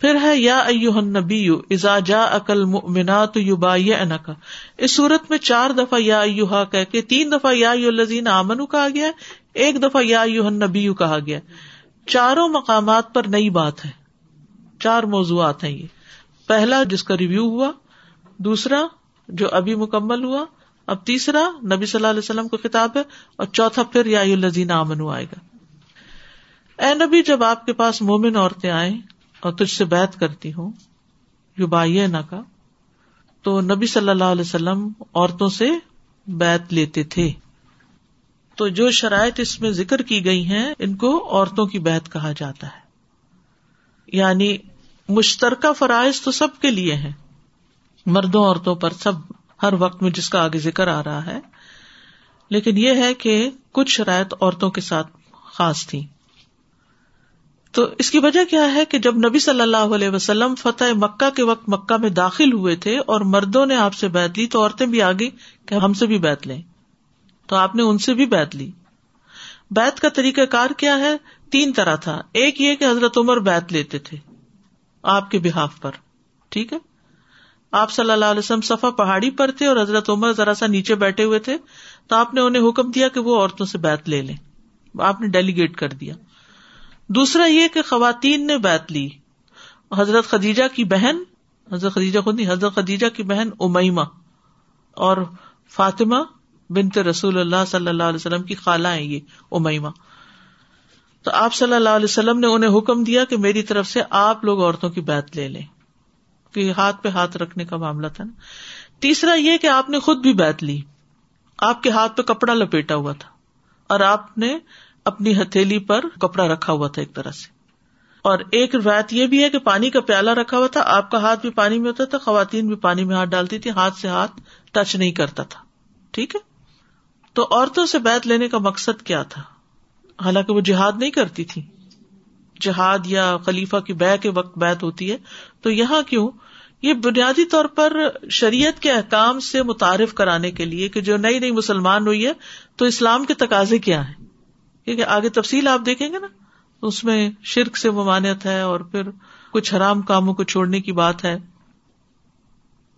پھر ہے، یا نبی ازا جا اکل مینات کا اس صورت میں چار دفعہ یا کہ کے، تین دفعہ یا الزین امن کہا گیا ایک دفعہ یا نبی کہا گیا چاروں مقامات پر نئی بات ہے۔ چار موضوعات ہیں یہ۔ پہلا، جس کا ریویو ہوا، دوسرا، جو ابھی مکمل ہوا، اب تیسرا، نبی صلی اللہ علیہ وسلم کو خطاب ہے، اور چوتھا پھر یا الزین امن آئے گا۔ اے نبی، جب آپ کے پاس مومن عورتیں آئیں اور تجھ سے بیت کرتی ہوں یو بائی نہ کا۔ تو نبی صلی اللہ علیہ وسلم عورتوں سے بیت لیتے تھے۔ تو جو شرائط اس میں ذکر کی گئی ہیں، ان کو عورتوں کی بیت کہا جاتا ہے۔ یعنی مشترکہ فرائض تو سب کے لیے ہیں۔ مردوں، عورتوں پر سب ہر وقت میں جس کا آگے ذکر آ رہا ہے۔ لیکن یہ ہے کہ کچھ شرائط عورتوں کے ساتھ خاص تھی تو اس کی وجہ کیا ہے کہ جب نبی صلی اللہ علیہ وسلم فتح مکہ کے وقت مکہ میں داخل ہوئے تھے اور مردوں نے آپ سے بیت لی تو عورتیں بھی آ گئی کہ ہم سے بھی بیت لیں۔ تو آپ نے ان سے بھی بیت لی۔ بیت کا طریقہ کار کیا ہے؟ تین طرح تھا۔ ایک یہ کہ حضرت عمر بیت لیتے تھے آپ کے بحاف پر۔ ٹھیک ہے؟ آپ صلی اللہ علیہ وسلم صفا پہاڑی پر تھے اور حضرت عمر ذرا سا نیچے بیٹھے ہوئے تھے۔ تو آپ نے انہیں حکم دیا کہ وہ عورتوں سے بیت لے لیں۔ آپ نے ڈیلیگیٹ کر دیا۔ دوسرا یہ کہ خواتین نے بیت لی۔ حضرت خدیجہ کی بہن، حضرت خدیجہ خود نہیں، حضرت خدیجہ کی بہن امیما اور فاطمہ بنت رسول اللہ صلی اللہ علیہ وسلم کی خالہ ہیں یہ امیما تو آپ صلی اللہ علیہ وسلم نے انہیں حکم دیا کہ میری طرف سے آپ لوگ عورتوں کی بیت لے لیں۔ کہ ہاتھ پہ ہاتھ رکھنے کا معاملہ تھا۔ نا تیسرا یہ کہ آپ نے خود بھی بیت لی۔ آپ کے ہاتھ پہ کپڑا لپیٹا ہوا تھا اور آپ نے اپنی ہتھیلی پر کپڑا رکھا ہوا تھا ایک طرح سے۔ اور ایک روایت یہ بھی ہے کہ پانی کا پیالہ رکھا ہوا تھا، آپ کا ہاتھ بھی پانی میں ہوتا تھا، خواتین بھی پانی میں ہاتھ ڈالتی تھی ہاتھ سے ہاتھ ٹچ نہیں کرتا تھا۔ ٹھیک ہے؟ تو عورتوں سے بیت لینے کا مقصد کیا تھا؟ حالانکہ وہ جہاد نہیں کرتی تھی جہاد یا خلیفہ کی بے کے وقت بیت ہوتی ہے۔ تو یہاں کیوں؟ یہ بنیادی طور پر شریعت کے احکام سے متعارف کرانے کے لیے کہ جو نئی نئی مسلمان ہوئی ہے، تو اسلام کے تقاضے کیا ہیں؟ کیونکہ آگے تفصیل آپ دیکھیں گے نا، اس میں شرک سے ممانعت ہے اور پھر کچھ حرام کاموں کو چھوڑنے کی بات ہے۔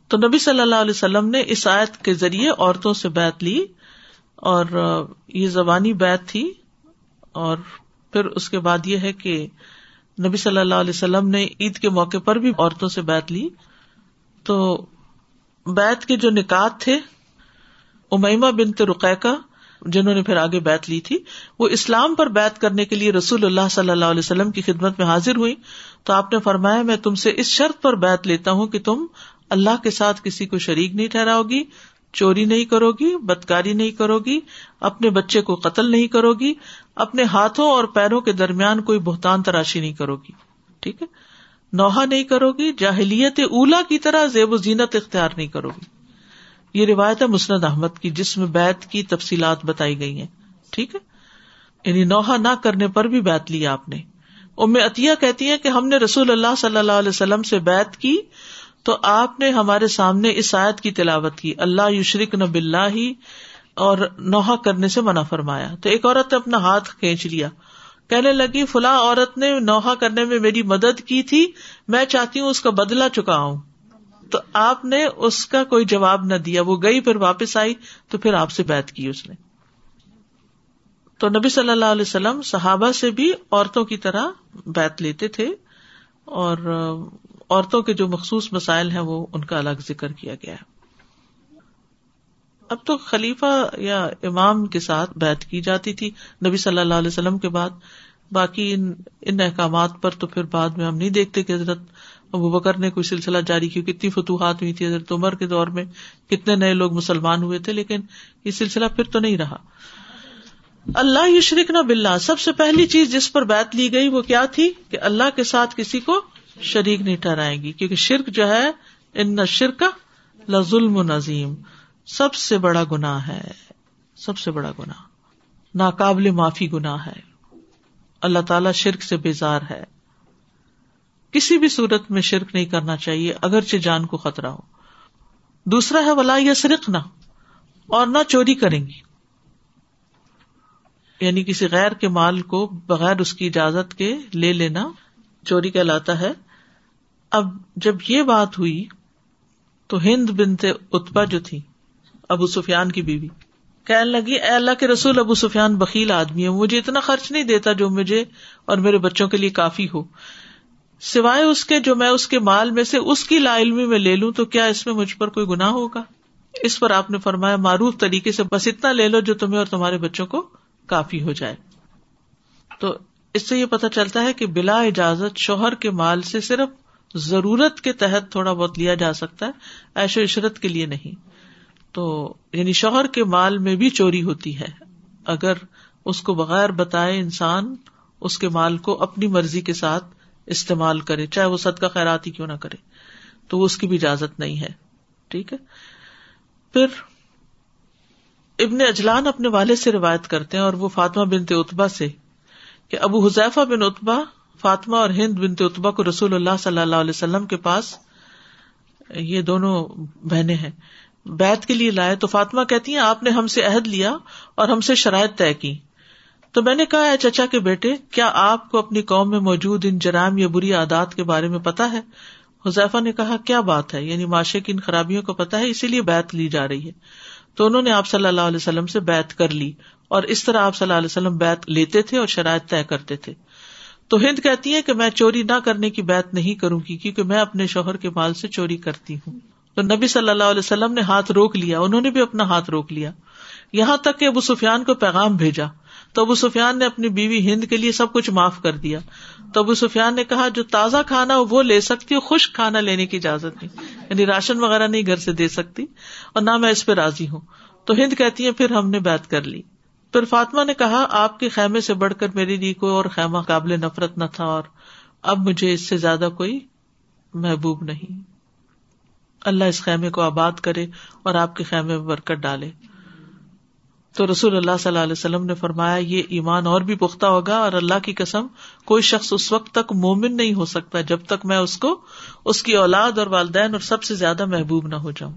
تو نبی صلی اللہ علیہ وسلم نے اس آیت کے ذریعے عورتوں سے بیت لی اور یہ زبانی بیت تھی۔ اور پھر اس کے بعد یہ ہے کہ نبی صلی اللہ علیہ وسلم نے عید کے موقع پر بھی عورتوں سے بیت لی۔ تو بیت کے جو نکات تھے امیما بنت رقیقہ جنہوں نے پھر آگے بیت لی تھی، وہ اسلام پر بیت کرنے کے لیے رسول اللہ صلی اللہ علیہ وسلم کی خدمت میں حاضر ہوئی تو آپ نے فرمایا، میں تم سے اس شرط پر بیت لیتا ہوں کہ تم اللہ کے ساتھ کسی کو شریک نہیں ٹھہراؤ گی چوری نہیں کرو گی بدکاری نہیں کرو گی اپنے بچے کو قتل نہیں کرو گی اپنے ہاتھوں اور پیروں کے درمیان کوئی بہتان تراشی نہیں کرو گی ٹھیک ہے؟ نوحا نہیں کرو گی جاہلیت اولا کی طرح زیب و زینت اختیار نہیں کرو گی یہ روایت ہے مسند احمد کی، جس میں بیت کی تفصیلات بتائی گئی ہیں۔ ٹھیک ہے؟ یعنی نوحا نہ کرنے پر بھی بیت لی آپ نے۔ ام عطیہ کہتی ہے کہ ہم نے رسول اللہ صلی اللہ علیہ وسلم سے بیت کی تو آپ نے ہمارے سامنے اس آیت کی تلاوت کی۔ اللہ یشرک نہ بلّہ ہی اور نوحا کرنے سے منع فرمایا۔ تو ایک عورت نے اپنا ہاتھ کھینچ لیا۔ کہنے لگی، فلاں عورت نے نوحا کرنے میں میری مدد کی تھی، میں چاہتی ہوں اس کا بدلا چکاؤں تو آپ نے اس کا کوئی جواب نہ دیا، وہ گئی، پھر واپس آئی، تو پھر آپ سے بات کی اس نے۔ تو نبی صلی اللہ علیہ وسلم صحابہ سے بھی عورتوں کی طرح بیت لیتے تھے اور عورتوں کے جو مخصوص مسائل ہیں وہ ان کا الگ ذکر کیا گیا۔ ہے اب تو خلیفہ یا امام کے ساتھ بیت کی جاتی تھی نبی صلی اللہ علیہ وسلم کے بعد۔ باقی ان احکامات پر تو پھر بعد میں ہم نہیں دیکھتے کہ حضرت ابو بکر نے کوئی سلسلہ جاری کی کتنی فتوحات ہوئی تھی حضرت عمر کے دور میں، کتنے نئے لوگ مسلمان ہوئے تھے، لیکن یہ سلسلہ پھر تو نہیں رہا۔ اللہ یہ شرک نہ بلّہ سب سے پہلی چیز جس پر بات لی گئی وہ کیا تھی؟ کہ اللہ کے ساتھ کسی کو شریک نہیں ٹھہرائے گی، کیونکہ شرک جو ہے، ان نہ شرک ظلم و نظیم سب سے بڑا گنا ہے، سب سے بڑا گنا ناقابل معافی گنا ہے۔ اللہ تعالی شرک سے بیزار ہے۔ کسی بھی صورت میں شرک نہیں کرنا چاہیے، اگرچہ جان کو خطرہ ہو۔ دوسرا ہے، ولا یا سرک نہ اور نہ چوری کریں گی یعنی کسی غیر کے مال کو بغیر اس کی اجازت کے لے لینا، چوری کہلاتا ہے۔ اب جب یہ بات ہوئی، تو ہند بنتے اتبا جو تھی، ابو سفیان کی بیوی، کہنے لگی، اے اللہ کے رسول، ابو سفیان بکیل آدمی ہے مجھے اتنا خرچ نہیں دیتا جو مجھے اور میرے بچوں کے لیے کافی ہو۔ سوائے اس کے جو میں اس کے مال میں سے اس کی لا علمی میں لے لوں، تو کیا اس میں مجھ پر کوئی گنا ہوگا؟ اس پر آپ نے فرمایا، معروف طریقے سے بس اتنا لے لو جو تمہیں اور تمہارے بچوں کو کافی ہو جائے۔ تو اس سے یہ پتا چلتا ہے کہ بلا اجازت شوہر کے مال سے صرف ضرورت کے تحت تھوڑا بہت لیا جا سکتا ہے ایش و عشرت کے لیے نہیں۔ تو یعنی شوہر کے مال میں بھی چوری ہوتی ہے۔ اگر اس کو بغیر بتائے انسان اس کے مال کو اپنی مرضی کے ساتھ استعمال کرے چاہے وہ صدقہ خیرات ہی کیوں نہ کرے تو وہ اس کی بھی اجازت نہیں ہے ٹھیک ہے پھر ابن اجلان اپنے والد سے روایت کرتے ہیں اور وہ فاطمہ بنتے اتبا سے کہ ابو حذیفہ بن اتبا فاطمہ اور ہند بنتے اتبا کو رسول اللہ صلی اللہ علیہ وسلم کے پاس یہ دونوں بہنیں ہیں۔ بیت کے لیے لائے تو فاطمہ کہتی ہیں، آپ نے ہم سے عہد لیا اور ہم سے شرائط طے کی۔ تو میں نے کہا ہے چچا کے بیٹے، کیا آپ کو اپنی قوم میں موجود ان جرائم یا بری عادات کے بارے میں پتا ہے? حذیفہ نے کہا، کیا بات ہے؟ یعنی معاشے کی ان خرابیوں کو پتا ہے، اسی لیے بیت لی جا رہی ہے. تو انہوں نے آپ صلی اللہ علیہ وسلم سے بیت کر لی اور اس طرح آپ صلی اللہ علیہ وسلم بیت لیتے تھے اور شرائط طے کرتے تھے۔ تو ہند کہتی ہے کہ میں چوری نہ کرنے کی بیت نہیں کروں گی، کیونکہ میں اپنے شوہر کے مال سے چوری کرتی ہوں۔ تو نبی صلی اللہ علیہ وسلم نے ہاتھ روک لیا، انہوں نے بھی اپنا ہاتھ روک لیا۔ یہاں تک کہ ابو سفیان کو پیغام بھیجا۔ تو ابو سفیان نے اپنی بیوی ہند کے لیے سب کچھ معاف کر دیا۔ تو ابو سفیان نے کہا، جو تازہ کھانا وہ لے سکتی خشک کھانا لینے کی اجازت نہیں۔ یعنی راشن وغیرہ نہیں گھر سے دے سکتی اور نہ میں اس پہ راضی ہوں۔ تو ہند کہتی ہے پھر ہم نے بات کر لی۔ پھر فاطمہ نے کہا، آپ کے خیمے سے بڑھ کر میرے لیے کوئی اور خیمہ قابل نفرت نہ تھا اور اب مجھے اس سے زیادہ کوئی محبوب نہیں۔ اللہ اس خیمے کو آباد کرے اور آپ کے خیمے میں برکت ڈالے۔ تو رسول اللہ صلی اللہ علیہ وسلم نے فرمایا، یہ ایمان اور بھی پختہ ہوگا اور اللہ کی قسم، کوئی شخص اس وقت تک مومن نہیں ہو سکتا جب تک میں اس کو، اس کی اولاد اور والدین اور سب سے زیادہ محبوب نہ ہو جاؤں۔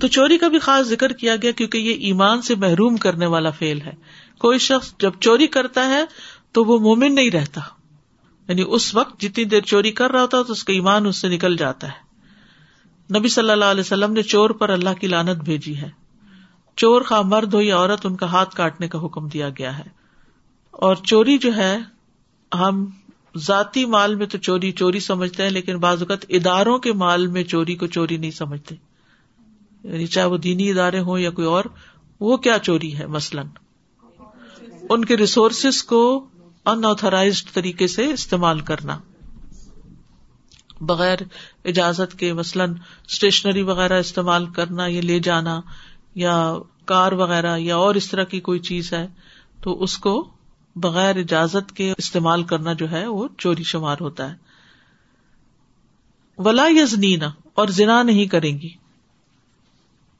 تو چوری کا بھی خاص ذکر کیا گیا کیونکہ یہ ایمان سے محروم کرنے والا فیل ہے۔ کوئی شخص جب چوری کرتا ہے تو وہ مومن نہیں رہتا۔ یعنی اس وقت جتنی دیر چوری کر رہا ہوتا تو اس کا ایمان اس سے نکل جاتا ہے۔ نبی صلی اللہ علیہ وسلم نے چور پر اللہ کی لانت بھیجی ہے۔ چور خواہ مرد ہو یا عورت ان کا ہاتھ کاٹنے کا حکم دیا گیا ہے۔ اور چوری جو ہے، ہم ذاتی مال میں تو چوری چوری سمجھتے ہیں، لیکن بعض اوقات اداروں کے مال میں چوری کو چوری نہیں سمجھتے۔ یعنی چاہے وہ دینی ادارے ہوں یا کوئی اور، وہ کیا چوری ہے مثلاً؟ ان کے ریسورسز کو انترائز طریقے سے استعمال کرنا۔ بغیر اجازت کے مثلاً اسٹیشنری وغیرہ استعمال کرنا، یا لے جانا۔ یا کار وغیرہ یا اور اس طرح کی کوئی چیز ہے، تو اس کو بغیر اجازت کے استعمال کرنا جو ہے، وہ چوری شمار ہوتا ہے۔ ولا یزنینا اور زنا نہیں کریں گی۔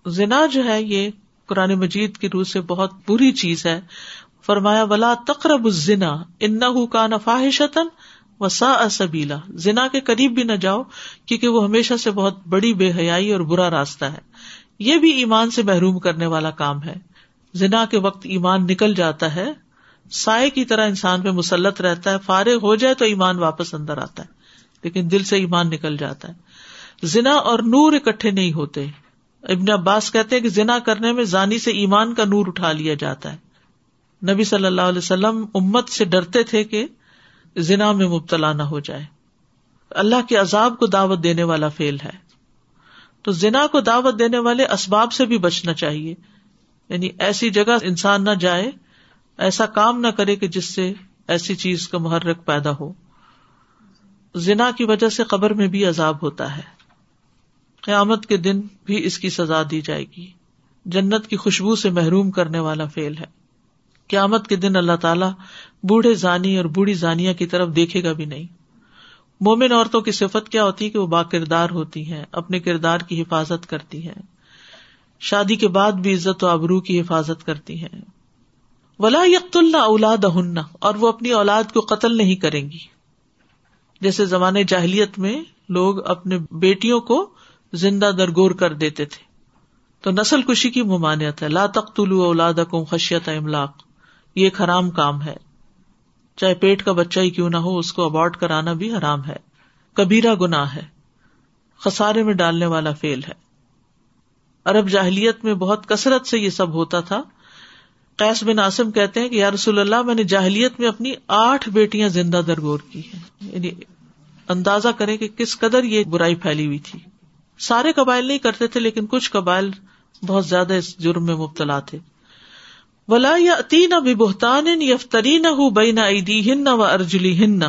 زنا جو ہے، یہ قرآن مجید کی روح سے بہت بری چیز ہے۔ فرمایا، ولا تقرب الزنا ان کا نفاحشتن وسا سبیلا زنا کے قریب بھی نہ جاؤ، کیونکہ وہ ہمیشہ سے بہت بڑی بے حیائی اور برا راستہ ہے۔ یہ بھی ایمان سے محروم کرنے والا کام ہے۔ زنا کے وقت ایمان نکل جاتا ہے۔ سائے کی طرح انسان پہ مسلط رہتا ہے۔ فارغ ہو جائے تو ایمان واپس اندر آتا ہے۔ لیکن دل سے ایمان نکل جاتا ہے۔ زنا اور نور اکٹھے نہیں ہوتے۔ ابن عباس کہتے کہ زنا کرنے میں زانی سے ایمان کا نور اٹھا لیا جاتا ہے۔ نبی صلی اللہ علیہ وسلم امت سے ڈرتے تھے کہ زنا میں مبتلا نہ ہو جائے۔ اللہ کے عذاب کو دعوت دینے والا فیل ہے۔ تو زنا کو دعوت دینے والے اسباب سے بھی بچنا چاہیے۔ یعنی ایسی جگہ انسان نہ جائے، ایسا کام نہ کرے کہ جس سے ایسی چیز کا محرک پیدا ہو۔ زنا کی وجہ سے قبر میں بھی عذاب ہوتا ہے۔ قیامت کے دن بھی اس کی سزا دی جائے گی۔ جنت کی خوشبو سے محروم کرنے والا فیل ہے۔ قیامت کے دن اللہ تعالیٰ بوڑھے زانی اور بوڑھی زانیا کی طرف دیکھے گا بھی نہیں۔ مومن عورتوں کی صفت کیا ہوتی ہے کہ وہ با کردار ہوتی ہیں، اپنے کردار کی حفاظت کرتی ہیں۔ شادی کے بعد بھی عزت و ابرو کی حفاظت کرتی ہیں۔ ولا یکت اللہ اولاد ہننا اور وہ اپنی اولاد کو قتل نہیں کریں گی۔ جیسے زمانے جاہلیت میں لوگ اپنے بیٹیوں کو زندہ درگور کر دیتے تھے۔ تو نسل کشی کی ممانعت ہے۔ لا تخت اولاد خشیت املاک یہ ایک حرام کام ہے۔ چاہے پیٹ کا بچہ ہی کیوں نہ ہو، اس کو ابارٹ کرانا بھی حرام ہے۔ کبیرا گناہ ہے۔ خسارے میں ڈالنے والا فیل ہے۔ عرب جاہلیت میں بہت کثرت سے یہ سب ہوتا تھا۔ قیس بن آسم کہتے ہیں کہ یا رسول اللہ، میں نے جاہلیت میں اپنی آٹھ بیٹیاں زندہ درگور کی ہیں۔ یعنی اندازہ کریں کہ کس قدر یہ برائی پھیلی ہوئی تھی۔ سارے قبائل نہیں کرتے تھے، لیکن کچھ قبائل بہت زیادہ اس جرم میں مبتلا تھے۔ ولا یا تین اب بہتان یفتری نہ ہو بئی نہ عیدی ہن و ارجلی ہن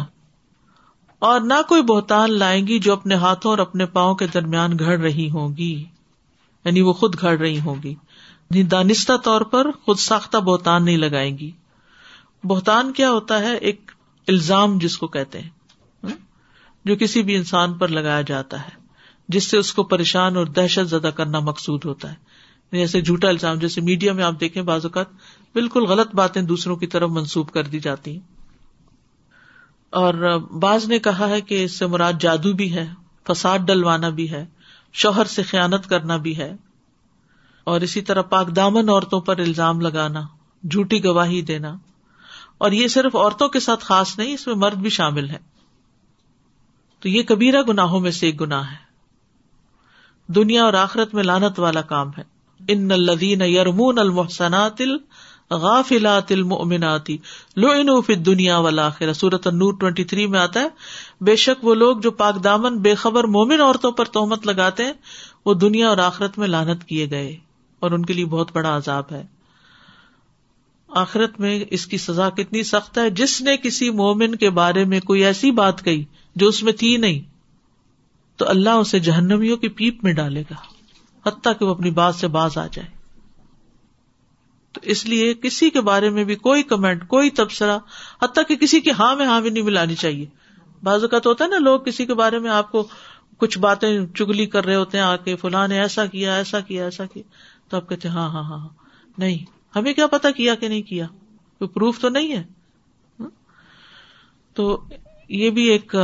اور نہ کوئی بہتان لائیں گی جو اپنے ہاتھوں اور اپنے پاؤں کے درمیان گھڑ رہی ہوں گی یعنی وہ خود گھڑ رہی ہوں گی یعنی دانستہ طور پر خود ساختہ بہتان نہیں لگائیں گی۔ بہتان کیا ہوتا ہے؟ ایک الزام جس کو کہتے ہیں جو کسی بھی انسان پر لگایا جاتا ہے، جس سے اس کو پریشان اور دہشت زدہ کرنا مقصود ہوتا ہے۔ جیسے جھوٹا الزام، جیسے میڈیا میں آپ دیکھیں بعض اوقات بالکل غلط باتیں دوسروں کی طرف منسوب کر دی جاتی ہیں۔ اور بعض نے کہا ہے کہ اس سے مراد جادو بھی ہے، فساد ڈلوانا بھی ہے، شوہر سے خیانت کرنا بھی ہے۔ اور اسی طرح پاک دامن عورتوں پر الزام لگانا، جھوٹی گواہی دینا۔ اور یہ صرف عورتوں کے ساتھ خاص نہیں، اس میں مرد بھی شامل ہے تو یہ کبیرہ گناہوں میں سے ایک گناہ ہے۔ دنیا اور آخرت میں لانت والا کام ہے۔ ان الدین یرمون المحسنات غافلات المؤمناتی لو فی دنیا والا سورت نور ٹوینٹی تھری میں آتا ہے، بے شک وہ لوگ جو پاک دامن، بے خبر مومن عورتوں پر تہمت لگاتے ہیں، وہ دنیا اور آخرت میں لانت کیے گئے۔ اور ان کے لیے بہت بڑا عذاب ہے۔ آخرت میں اس کی سزا کتنی سخت ہے۔ جس نے کسی مومن کے بارے میں کوئی ایسی بات کہی جو اس میں تھی نہیں، تو اللہ اسے جہنمیوں کی پیپ میں ڈالے گا۔ حتیٰ کہ وہ اپنی بات سے باز آ جائے۔ تو اس لیے کسی کے بارے میں بھی کوئی کمنٹ، کوئی تبصرہ، حتیٰ کہ کسی کی ہاں میں ہاں بھی نہیں ملانی چاہیے۔ بعض اوقات ہوتا ہے نا لوگ کسی کے بارے میں آپ کو کچھ باتیں چگلی کر رہے ہوتے ہیں، آ کے فلاں نے ایسا کیا ایسا کیا ایسا کیا، تو آپ کہتے ہاں ہاں ہاں ہاں۔ نہیں، ہمیں کیا پتا کیا کہ نہیں کیا؟ کوئی پروف تو نہیں ہے؟ ہاں؟ تو یہ بھی ایک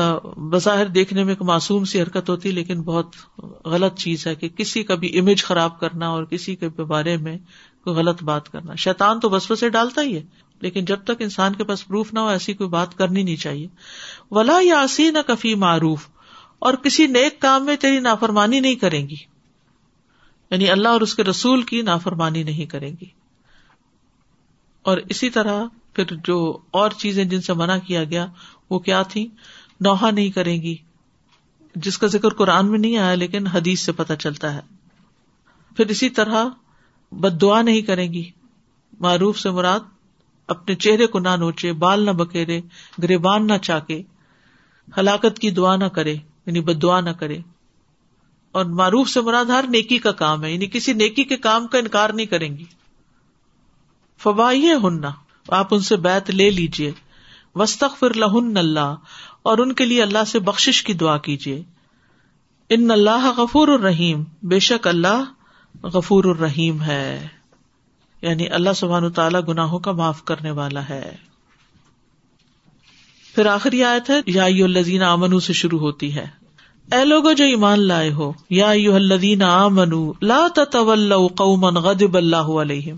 بظاہر دیکھنے میں ایک معصوم سی حرکت ہوتی، لیکن بہت غلط چیز ہے کہ کسی کا بھی امیج خراب کرنا اور کسی کے بارے میں کوئی غلط بات کرنا۔ شیطان تو بس سے ڈالتا ہی ہے، لیکن جب تک انسان کے پاس پروف نہ ہو، ایسی کوئی بات کرنی نہیں چاہیے۔ ولا یا اسی نہ کفی معروف، اور کسی نیک کام میں تیری نافرمانی نہیں کریں گی۔ یعنی اللہ اور اس کے رسول کی نافرمانی نہیں کریں گی۔ اور اسی طرح پھر جو اور چیزیں جن سے منع کیا گیا وہ کیا تھی؟ نوحا نہیں کریں گی۔ جس کا ذکر قرآن میں نہیں آیا لیکن حدیث سے پتہ چلتا ہے۔ پھر اسی طرح بد دعا نہیں کریں گی۔ معروف سے مراد اپنے چہرے کو نہ نوچے، بال نہ بکیرے، گریبان نہ چاکے، ہلاکت کی دعا نہ کرے یعنی بد دعا نہ کرے۔ اور معروف سے مراد ہر نیکی کا کام ہے یعنی کسی نیکی کے کام کا انکار نہیں کریں گی۔ فوائیے ہننا آپ ان سے بیت لے لیجیے وسط فر لہن اللہ، اور ان کے لیے اللہ سے بخش کی دعا کیجیے ان اللہ غفور الرحیم، بے شک اللہ غفور الرحیم ہے۔ یعنی اللہ سبحان تعالیٰ گناہوں کا معاف کرنے والا ہے۔ پھر آخری آیت ہے، یا الزین امن سے شروع ہوتی ہے۔ اے لوگ جو ایمان لائے ہو، یا الدین آمن لا قوما غضب اللہ علیہم۔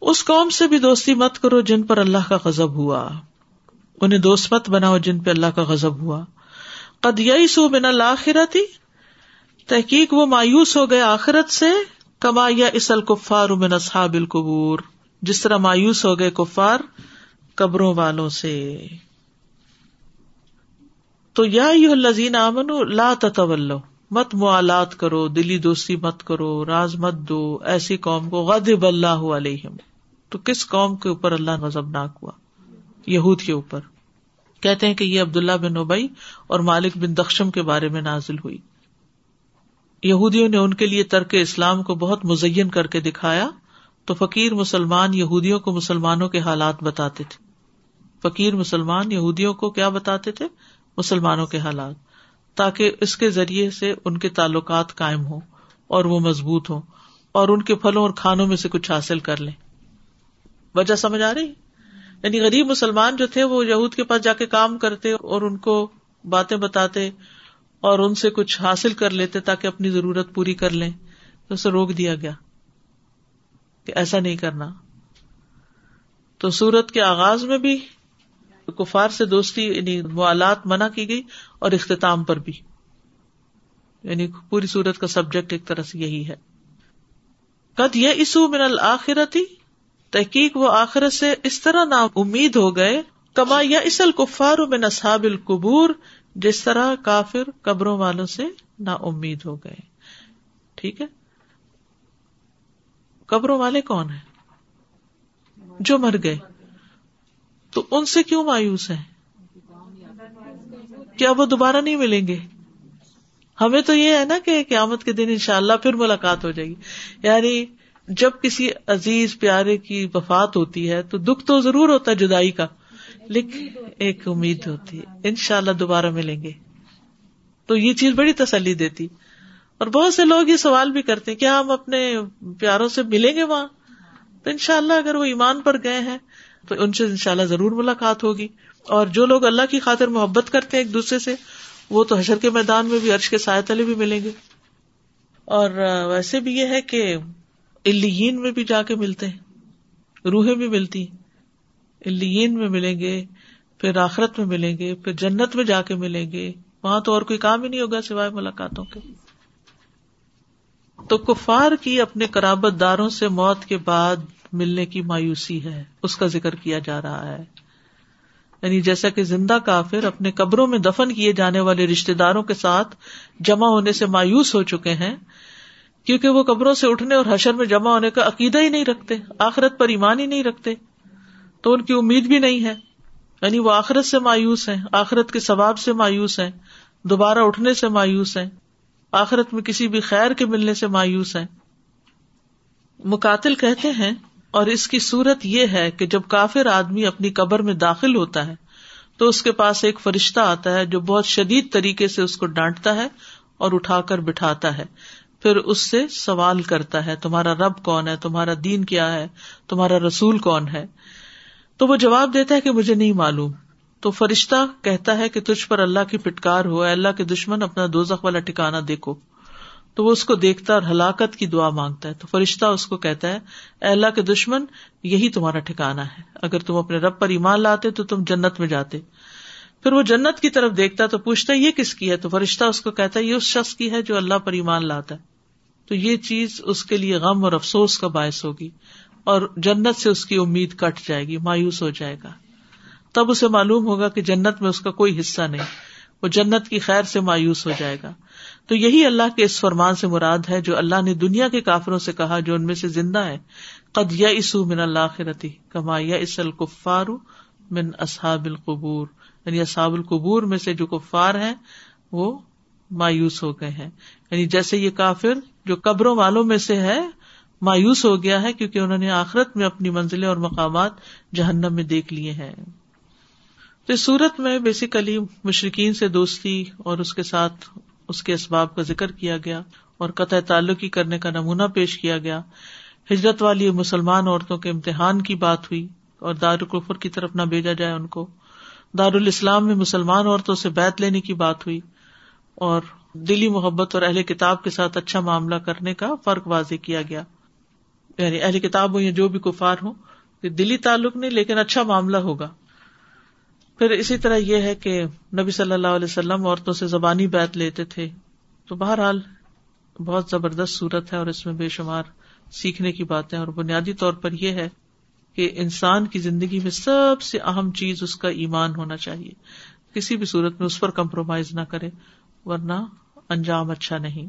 اس قوم سے بھی دوستی مت کرو جن پر اللہ کا غزب ہوا۔ انہیں دوست مت بناؤ جن پہ اللہ کا غزب ہوا۔ قد سو بنا لاخرتی تحقیق وہ مایوس ہو گئے آخرت سے، کما یا اسل کفار من اصحاب القبور۔ جس طرح مایوس ہو گئے کفار قبروں والوں سے۔ تو یا لذین امن لا تولو مت موالات کرو، دلی دوستی مت کرو، راز مت دو، ایسی قوم کو غد اللہ علیہم۔ تو کس قوم کے اوپر اللہ نظب ناک ہوا؟ یہود کے اوپر۔ کہتے ہیں کہ یہ عبداللہ بن اوبئی اور مالک بن دخشم کے بارے میں نازل ہوئی۔ یہودیوں نے ان کے لیے ترک اسلام کو بہت مزین کر کے دکھایا۔ تو فقیر مسلمان یہودیوں کو مسلمانوں کے حالات بتاتے تھے۔ فقیر مسلمان یہودیوں کو کیا بتاتے تھے؟ مسلمانوں کے حالات۔ تاکہ اس کے ذریعے سے ان کے تعلقات قائم ہوں اور وہ مضبوط ہوں اور ان کے پھلوں اور کھانوں میں سے کچھ حاصل کر لیں۔ وجہ سمجھ آ رہی؟ یعنی غریب مسلمان جو تھے وہ یہود کے پاس جا کے کام کرتے اور ان کو باتیں بتاتے اور ان سے کچھ حاصل کر لیتے تاکہ اپنی ضرورت پوری کر لیں، تو اسے روک دیا گیا کہ ایسا نہیں کرنا۔ تو سورت کے آغاز میں بھی کفار سے دوستی یعنی موالات منع کی گئی اور اختتام پر بھی۔ یعنی پوری صورت کا سبجیکٹ ایک طرح سے یہی ہے۔ قد یہ اسو من الآخرتی تحقیق وہ آخرت سے اس طرح نا امید ہو گئے، کما یا اسل کفار میں نصاب القبور، جس طرح کافر قبروں والوں سے نا امید ہو گئے۔ ٹھیک ہے؟ قبروں والے کون ہیں؟ جو مر گئے۔ تو ان سے کیوں مایوس ہے کیا وہ دوبارہ نہیں ملیں گے؟ ہمیں تو یہ ہے نا کہ قیامت کے دن ان شاء اللہ پھر ملاقات ہو جائے گی۔ یعنی جب کسی عزیز پیارے کی وفات ہوتی ہے تو دکھ تو ضرور ہوتا ہے جدائی کا، لیکن ایک امید ہوتی ہے ان شاء اللہ دوبارہ ملیں گے۔ تو یہ چیز بڑی تسلی دیتی۔ اور بہت سے لوگ یہ سوال بھی کرتے ہیں، کیا ہم اپنے پیاروں سے ملیں گے وہاں؟ تو ان شاء اللہ اگر وہ ایمان پر گئے ہیں تو ان سے ان شاء اللہ ضرور ملاقات ہوگی۔ اور جو لوگ اللہ کی خاطر محبت کرتے ہیں ایک دوسرے سے، وہ تو حشر کے میدان میں بھی، عرش کے سائے تلے بھی ملیں گے۔ اور ویسے بھی یہ ہے کہ الین میں بھی جا کے ملتے ہیں، روحیں بھی ملتی الین میں ملیں گے، پھر آخرت میں ملیں گے، پھر جنت میں جا کے ملیں گے۔ وہاں تو اور کوئی کام ہی نہیں ہوگا سوائے ملاقاتوں کے۔ تو کفار کی اپنے قرابت داروں سے موت کے بعد ملنے کی مایوسی ہے، اس کا ذکر کیا جا رہا ہے۔ یعنی جیسا کہ زندہ کافر اپنے قبروں میں دفن کیے جانے والے رشتے داروں کے ساتھ جمع ہونے سے مایوس ہو چکے ہیں، کیونکہ وہ قبروں سے اٹھنے اور حشر میں جمع ہونے کا عقیدہ ہی نہیں رکھتے، آخرت پر ایمان ہی نہیں رکھتے، تو ان کی امید بھی نہیں ہے۔ یعنی وہ آخرت سے مایوس ہیں، آخرت کے ثواب سے مایوس ہیں، دوبارہ اٹھنے سے مایوس ہیں، آخرت میں کسی بھی خیر کے ملنے سے مایوس ہیں۔ مقاتل کہتے ہیں اور اس کی صورت یہ ہے کہ جب کافر آدمی اپنی قبر میں داخل ہوتا ہے، تو اس کے پاس ایک فرشتہ آتا ہے جو بہت شدید طریقے سے اس کو ڈانٹتا ہے اور اٹھا کر بٹھاتا ہے۔ پھر اس سے سوال کرتا ہے، تمہارا رب کون ہے؟ تمہارا دین کیا ہے؟ تمہارا رسول کون ہے؟ تو وہ جواب دیتا ہے کہ مجھے نہیں معلوم۔ تو فرشتہ کہتا ہے کہ تجھ پر اللہ کی پٹکار ہو اللہ کے دشمن، اپنا دوزخ والا ٹھکانا دیکھو۔ تو وہ اس کو دیکھتا اور ہلاکت کی دعا مانگتا ہے تو فرشتہ اس کو کہتا ہے، اے اللہ کے دشمن، یہی تمہارا ٹھکانا ہے۔ اگر تم اپنے رب پر ایمان لاتے تو تم جنت میں جاتے۔ پھر وہ جنت کی طرف دیکھتا تو پوچھتا یہ کس کی ہے؟ تو فرشتہ اس کو کہتا ہے، یہ اس شخص کی ہے جو اللہ پر ایمان لاتا ہے۔ تو یہ چیز اس کے لیے غم اور افسوس کا باعث ہوگی اور جنت سے اس کی امید کٹ جائے گی، مایوس ہو جائے گا۔ تب اسے معلوم ہوگا کہ جنت میں اس کا کوئی حصہ نہیں۔ وہ جنت کی خیر سے مایوس ہو جائے گا۔ تو یہی اللہ کے اس فرمان سے مراد ہے جو اللہ نے دنیا کے کافروں سے کہا جو ان میں سے زندہ ہے قد یا اسو من اللہ خرتی کما یا اس القفار من اصحاب القبور۔ یعنی اصحاب القبور میں سے جو کفار ہیں، وہ مایوس ہو گئے ہیں۔ یعنی جیسے یہ کافر جو قبروں والوں میں سے ہے، مایوس ہو گیا ہے کیونکہ انہوں نے آخرت میں اپنی منزلیں اور مقامات جہنم میں دیکھ لیے ہیں۔ تو اس صورت میں بیسیکلی مشرقین سے دوستی اور اس کے ساتھ اس کے اسباب کا ذکر کیا گیا اور قطع تعلقی کرنے کا نمونہ پیش کیا گیا۔ ہجرت والی مسلمان عورتوں کے امتحان کی بات ہوئی اور دارالقفر کی طرف نہ بھیجا جائے ان کو۔ دارالاسلام میں مسلمان عورتوں سے بیت لینے کی بات ہوئی اور دلی محبت اور اہل کتاب کے ساتھ اچھا معاملہ کرنے کا فرق واضح کیا گیا۔ یعنی اہل کتاب ہو یا جو بھی کفار ہو دلی تعلق نہیں لیکن اچھا معاملہ ہوگا۔ پھر اسی طرح یہ ہے کہ نبی صلی اللہ علیہ وسلم عورتوں سے زبانی بیت لیتے تھے۔ تو بہرحال بہت زبردست صورت ہے اور اس میں بے شمار سیکھنے کی باتیں اور بنیادی طور پر یہ ہے کہ انسان کی زندگی میں سب سے اہم چیز اس کا ایمان ہونا چاہیے۔ کسی بھی صورت میں اس پر کمپرومائز نہ کرے، ورنہ انجام اچھا نہیں۔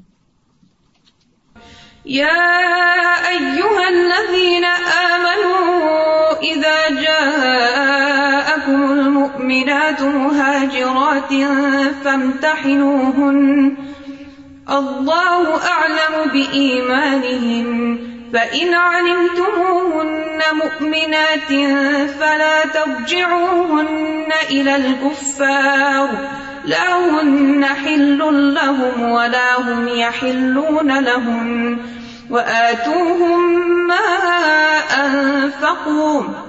المؤمنات مهاجرات فامتحنوهن. الله أعلم بإيمانهن فإن علمتموهن مؤمنات فلا ترجعوهن إلى الكفار. لا هن حل لهم ولا هم يحلون لهم. وآتوهم ما أنفقوا.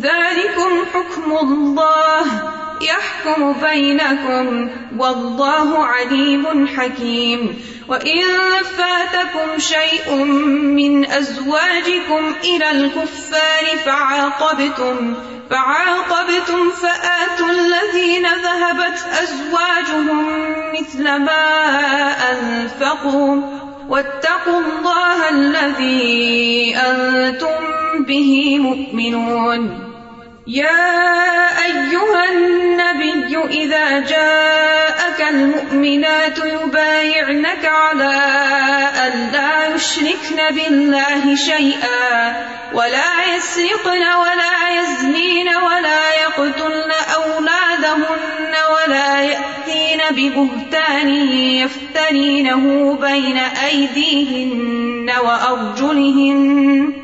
ذلكم حكم الله يحكم بينكم والله عليم حكيم. وإن فاتكم شيء من أزواجكم إلى الكفار فعاقبتم فعاقبتم فآتوا الذين ذهبت أزواجهم مثل ما أنفقوا. واتقوا الله الذي أنتم به مؤمنون. يا أيها النبي إذا جاءك المؤمنات يبايعنك على أن لا يشركن بالله شيئا ولا يسرقن ولا يزنين ولا يقتلن أولادهن ولا يأتين ببهتان يفترينه بين أيديهن وأرجلهن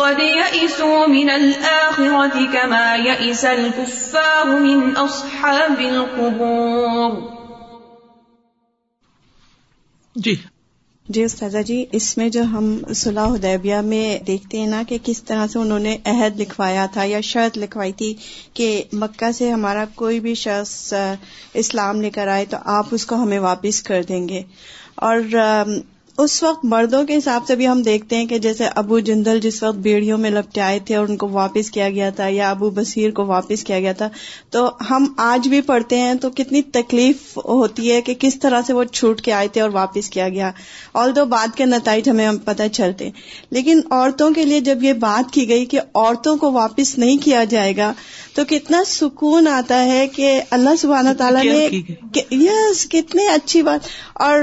قد يئسوا من الآخرة كما يئس الكفار من أصحاب القبور۔ جی۔ جی استاذہ جی اس میں جو ہم صلاح حدیبیہ میں دیکھتے ہیں نا کہ کس طرح سے انہوں نے عہد لکھوایا تھا یا شرط لکھوائی تھی کہ مکہ سے ہمارا کوئی بھی شخص اسلام لے کر آئے تو آپ اس کو ہمیں واپس کر دیں گے۔ اور اس وقت مردوں کے حساب سے بھی ہم دیکھتے ہیں کہ جیسے ابو جندل جس وقت بیڑیوں میں لپٹے آئے تھے اور ان کو واپس کیا گیا تھا یا ابو بصیر کو واپس کیا گیا تھا، تو ہم آج بھی پڑھتے ہیں تو کتنی تکلیف ہوتی ہے کہ کس طرح سے وہ چھوٹ کے آئے تھے اور واپس کیا گیا۔ اور دو بات کے نتائج ہمیں پتہ چلتے لیکن عورتوں کے لیے جب یہ بات کی گئی کہ عورتوں کو واپس نہیں کیا جائے گا تو کتنا سکون آتا ہے کہ اللہ سبحانہ تعالیٰ نے یس کتنی اچھی بات۔ اور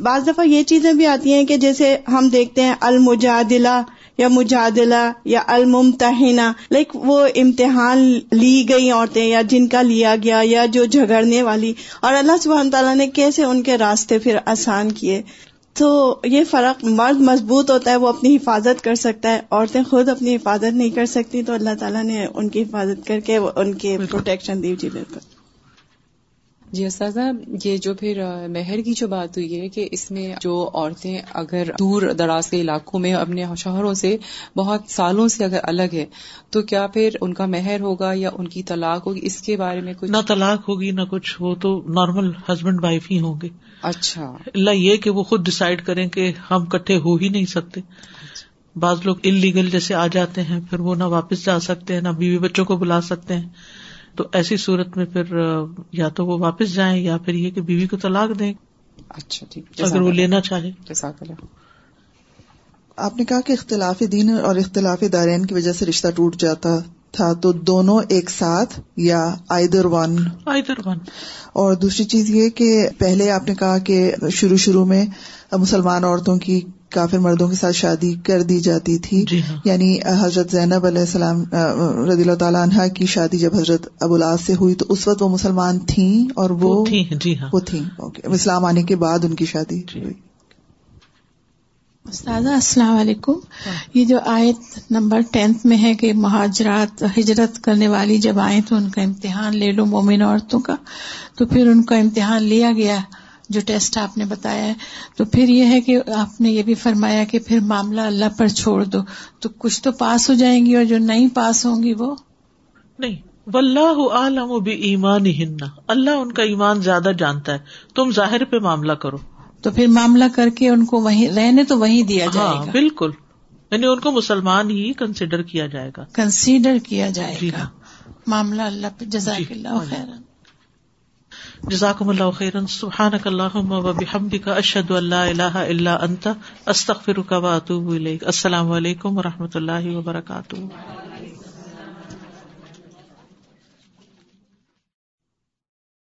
بعض دفعہ یہ چیزیں بھی آتی ہیں کہ جیسے ہم دیکھتے ہیں المجادلہ یا مجادلہ یا الممتحنہ۔ لائک وہ امتحان لی گئی عورتیں یا جن کا لیا گیا یا جو جھگڑنے والی۔ اور اللہ سبحانہ تعالیٰ نے کیسے ان کے راستے پھر آسان کیے؟ تو یہ فرق مرد مضبوط ہوتا ہے وہ اپنی حفاظت کر سکتا ہے عورتیں خود اپنی حفاظت نہیں کر سکتی تو اللہ تعالیٰ نے ان کی حفاظت کر کے ان کی پروٹیکشن دی جی بالکل جی استاذہ یہ جو پھر مہر کی جو بات ہوئی ہے کہ اس میں جو عورتیں اگر دور دراز کے علاقوں میں اپنے شوہروں سے بہت سالوں سے اگر الگ ہے تو کیا پھر ان کا مہر ہوگا یا ان کی طلاق ہوگی؟ اس کے بارے میں کچھ نہ طلاق ہوگی نہ کچھ ہو تو نارمل ہسبینڈ وائف ہی ہوں گے۔ اچھا۔ اللہ یہ کہ وہ خود ڈسائڈ کریں کہ ہم کٹھے ہو ہی نہیں سکتے۔ بعض لوگ ان لیگل جیسے آ جاتے ہیں پھر وہ نہ واپس جا سکتے ہیں نہ بیوی بچوں کو بلا سکتے ہیں۔ تو ایسی صورت میں پھر یا تو وہ واپس جائیں یا پھر یہ کہ بیوی کو طلاق دیں۔ اچھا ٹھیک۔ اگر وہ لینا چاہے۔ آپ نے کہا کہ اختلافی دین اور اختلافی دارین کی وجہ سے رشتہ ٹوٹ جاتا تھا تو دونوں ایک ساتھ یا آئدر ون آئدر ون اور دوسری چیز یہ کہ پہلے آپ نے کہا کہ شروع شروع میں مسلمان عورتوں کی کافر مردوں کے ساتھ شادی کر دی جاتی تھی۔ جی ہاں۔ یعنی حضرت زینب علیہ السلام رضی اللہ تعالیٰ عنہ کی شادی جب حضرت ابولاس سے ہوئی تو اس وقت وہ مسلمان تھیں اور وہ جی ہاں۔ وہ تھیں۔ اسلام آنے کے بعد ان کی شادی جی۔ استاذہ السلام علیکم۔ یہ جو آیت نمبر ٹینتھ میں ہے کہ مہاجرات ہجرت کرنے والی جب آئے تو ان کا امتحان لے لو مومن عورتوں کا تو پھر ان کا امتحان لیا گیا۔ جو ٹیسٹ آپ نے بتایا ہے تو پھر یہ ہے کہ آپ نے یہ بھی فرمایا کہ پھر معاملہ اللہ پر چھوڑ دو۔ تو کچھ تو پاس ہو جائیں گی اور جو نہیں پاس ہوں گی وہ؟ نہیں۔ واللہ عالم و بھی ایمان ہننا اللہ ان کا ایمان زیادہ جانتا ہے۔ تم ظاہر پہ معاملہ کرو۔ تو پھر معاملہ کر کے ان کو وہیں رہنے تو وہیں دیا جائے ہاں گا۔ بالکل۔ یعنی ان کو مسلمان ہی کنسیڈر کیا جائے گا۔ کنسیڈر کیا جائے جی گا۔ ہاں۔ معاملہ اللہ پہ جزاک جی۔ اللہ خیر جزاکم اللہ خیرن، سبحانک اللہم و بحمدک، اشہد اللہ الہ الا انت، استغفرک و اتوب الیک۔ السلام علیکم و رحمۃ اللہ وبرکاتہ۔